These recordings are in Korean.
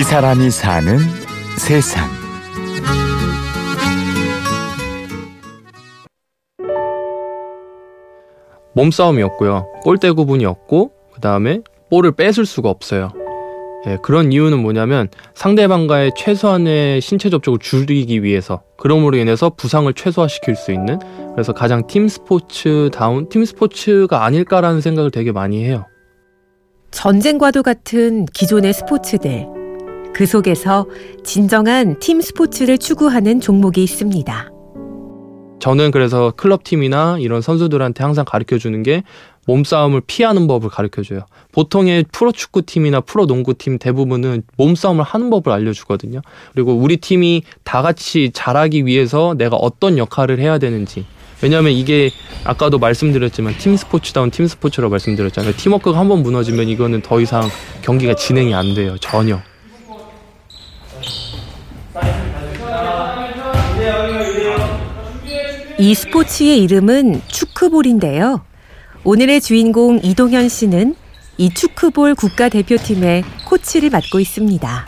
이 사람이 사는 세상. 몸싸움이었고요. 골대 구분이었고 그 다음에 볼을 뺏을 수가 없어요. 예, 그런 이유는 뭐냐면 상대방과의 최소한의 신체 접촉을 줄이기 위해서 그럼으로 인해서 부상을 최소화시킬 수 있는 그래서 가장 팀 스포츠 다운 팀 스포츠가 아닐까라는 생각을 되게 많이 해요. 전쟁과도 같은 기존의 스포츠들. 그 속에서 진정한 팀 스포츠를 추구하는 종목이 있습니다. 저는 그래서 클럽팀이나 이런 선수들한테 항상 가르쳐 주는 게 몸싸움을 피하는 법을 가르쳐 줘요. 보통의 프로축구팀이나 프로농구팀 대부분은 몸싸움을 하는 법을 알려주거든요. 그리고 우리 팀이 다 같이 잘하기 위해서 내가 어떤 역할을 해야 되는지. 왜냐하면 이게 아까도 말씀드렸지만 팀 스포츠다운 팀 스포츠라고 말씀드렸잖아요. 팀워크가 한 번 무너지면 이거는 더 이상 경기가 진행이 안 돼요. 전혀. 이 스포츠의 이름은 축구볼인데요. 오늘의 주인공 이동현 씨는 이 축구볼 국가대표팀의 코치를 맡고 있습니다.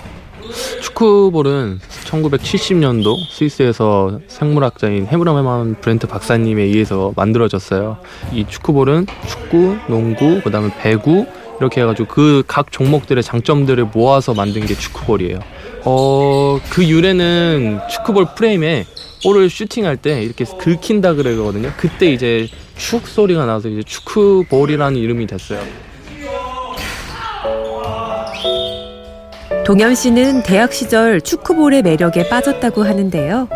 축구볼은 1970년도 스위스에서 생물학자인 헤브라만 브렌트 박사님에 의해서 만들어졌어요. 이 축구볼은 축구, 농구, 그다음에 배구 이렇게 해가지고 그 각 종목들의 장점들을 모아서 만든 게 축구볼이에요. 어, 그 유래는 축구볼 프레임에 볼을 슈팅할 때 이렇게 긁힌다 그러거든요. 그때 이제 축 소리가 나서 이제 축구볼이라는 이름이 됐어요. 동현 씨는 대학 시절 축구볼의 매력에 빠졌다고 하는데요.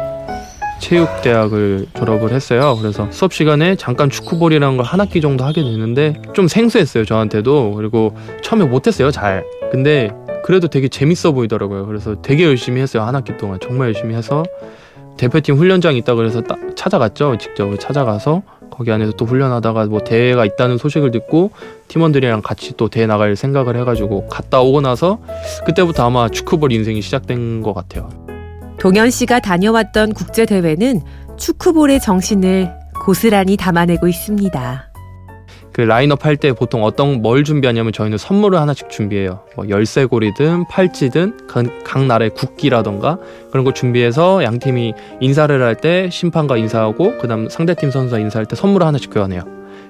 체육대학을 졸업을 했어요. 그래서 수업 시간에 잠깐 축구볼이라는 걸 한 학기 정도 하게 되는데 좀 생소했어요. 저한테도. 그리고 처음에 못했어요. 잘. 근데 그래도 되게 재밌어 보이더라고요. 그래서 되게 열심히 했어요. 한 학기 동안. 정말 열심히 해서 대표팀 훈련장이 있다 그래서 딱 찾아갔죠. 직접 찾아가서 거기 안에서 또 훈련하다가 뭐 대회가 있다는 소식을 듣고 팀원들이랑 같이 또 대회 나갈 생각을 해가지고 갔다 오고 나서 그때부터 아마 축구볼 인생이 시작된 것 같아요. 동현 씨가 다녀왔던 국제 대회는 축구볼의 정신을 고스란히 담아내고 있습니다. 그 라인업 할 때 보통 어떤 뭘 준비하냐면 저희는 선물을 하나씩 준비해요. 뭐 열쇠고리든 팔찌든 각, 각 나라의 국기라던가 그런 거 준비해서 양 팀이 인사를 할 때 심판과 인사하고 그다음 상대팀 선수와 인사할 때 선물을 하나씩 교환해요.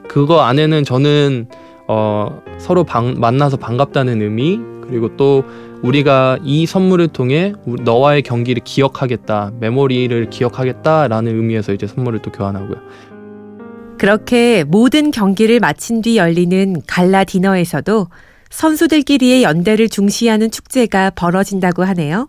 그거 안에는 저는 어, 서로 방, 만나서 반갑다는 의미 그리고 또 우리가 이 선물을 통해 너와의 경기를 기억하겠다 메모리를 기억하겠다라는 의미에서 이제 선물을 또 교환하고요. 그렇게 모든 경기를 마친 뒤 열리는 갈라 디너에서도 선수들끼리의 연대를 중시하는 축제가 벌어진다고 하네요.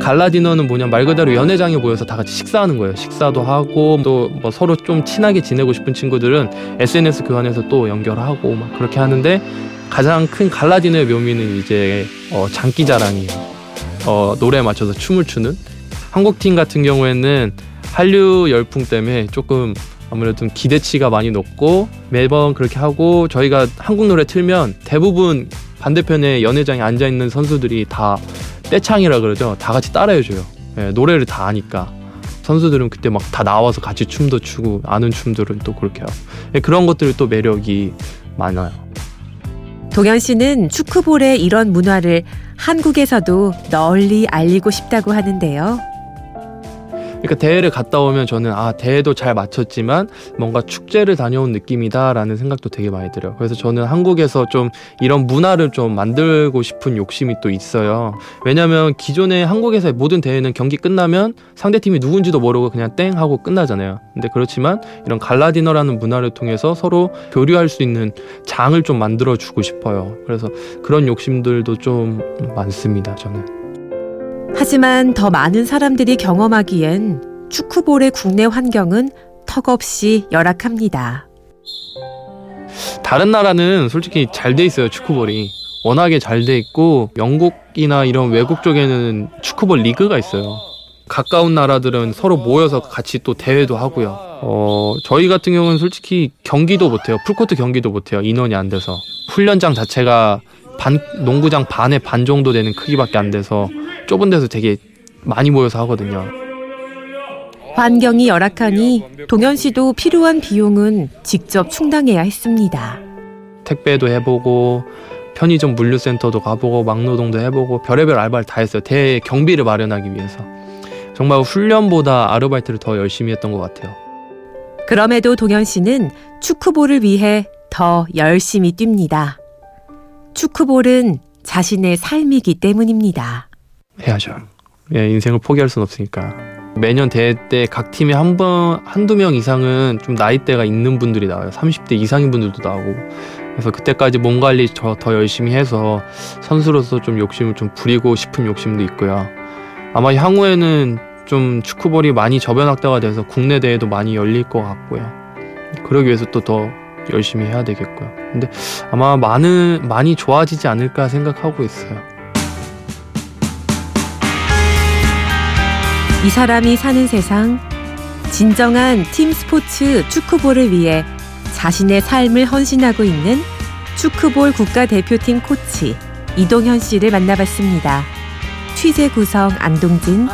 갈라 디너는 뭐냐 말 그대로 연회장에 모여서 다 같이 식사하는 거예요. 식사도 하고 또 뭐 서로 좀 친하게 지내고 싶은 친구들은 SNS 교환해서 또 연결하고 막 그렇게 하는데 가장 큰 갈라 디너의 묘미는 이제 어, 장기 자랑이에요. 어, 노래에 맞춰서 춤을 추는 한국 팀 같은 경우에는 한류 열풍 때문에 조금 아무래도 좀 기대치가 많이 높고 매번 그렇게 하고 저희가 한국 노래 틀면 대부분 반대편에 연회장에 앉아 있는 선수들이 다 떼창이라 그러죠. 다 같이 따라해줘요. 네, 노래를 다 아니까. 선수들은 그때 막 다 나와서 같이 춤도 추고 아는 춤들은 또 그렇게 하고 네, 그런 것들이 또 매력이 많아요. 동현 씨는 축구볼의 이런 문화를 한국에서도 널리 알리고 싶다고 하는데요. 그러니까 대회를 갔다 오면 저는 아 대회도 잘 마쳤지만 뭔가 축제를 다녀온 느낌이다라는 생각도 되게 많이 들어요. 그래서 저는 한국에서 좀 이런 문화를 좀 만들고 싶은 욕심이 또 있어요. 왜냐하면 기존에 한국에서의 모든 대회는 경기 끝나면 상대 팀이 누군지도 모르고 그냥 땡 하고 끝나잖아요. 근데 그렇지만 이런 갈라디너라는 문화를 통해서 서로 교류할 수 있는 장을 좀 만들어 주고 싶어요. 그래서 그런 욕심들도 좀 많습니다. 저는. 하지만 더 많은 사람들이 경험하기엔 축구볼의 국내 환경은 턱없이 열악합니다. 다른 나라는 솔직히 잘 돼 있어요, 축구볼이. 워낙에 잘 돼 있고 영국이나 이런 외국 쪽에는 축구볼 리그가 있어요. 가까운 나라들은 서로 모여서 같이 또 대회도 하고요. 어, 저희 같은 경우는 솔직히 경기도 못해요. 풀코트 경기도 못해요. 인원이 안 돼서. 훈련장 자체가 반, 농구장 반의 반 정도 되는 크기밖에 안 돼서 좁은 데서 되게 많이 모여서 하거든요. 환경이 열악하니 동현 씨도 필요한 비용은 직접 충당해야 했습니다. 택배도 해보고 편의점 물류센터도 가보고 막노동도 해보고 별의별 알바를 다 했어요. 대 경비를 마련하기 위해서. 정말 훈련보다 아르바이트를 더 열심히 했던 것 같아요. 그럼에도 동현 씨는 축구볼을 위해 더 열심히 뜁니다. 축구볼은 자신의 삶이기 때문입니다. 해야죠. 예, 인생을 포기할 순 없으니까. 매년 대회 때 각 팀에 한 번, 한두 명 이상은 좀 나이대가 있는 분들이 나와요. 30대 이상인 분들도 나오고. 그래서 그때까지 몸 관리 더, 더 열심히 해서 선수로서 좀 욕심을 좀 부리고 싶은 욕심도 있고요. 아마 향후에는 좀 축구볼이 많이 저변 확대가 돼서 국내 대회도 많이 열릴 것 같고요. 그러기 위해서 또 더 열심히 해야 되겠고요. 근데 아마 많은, 많이 좋아지지 않을까 생각하고 있어요. 이 사람이 사는 세상 진정한 팀 스포츠 축구볼을 위해 자신의 삶을 헌신하고 있는 축구볼 국가대표팀 코치 이동현 씨를 만나봤습니다. 취재 구성 안동진,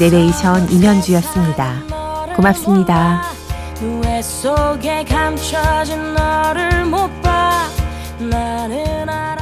내레이션 임현주였습니다. 고맙습니다. 누에 속에 감춰진 너를 못 봐. 나는 알아.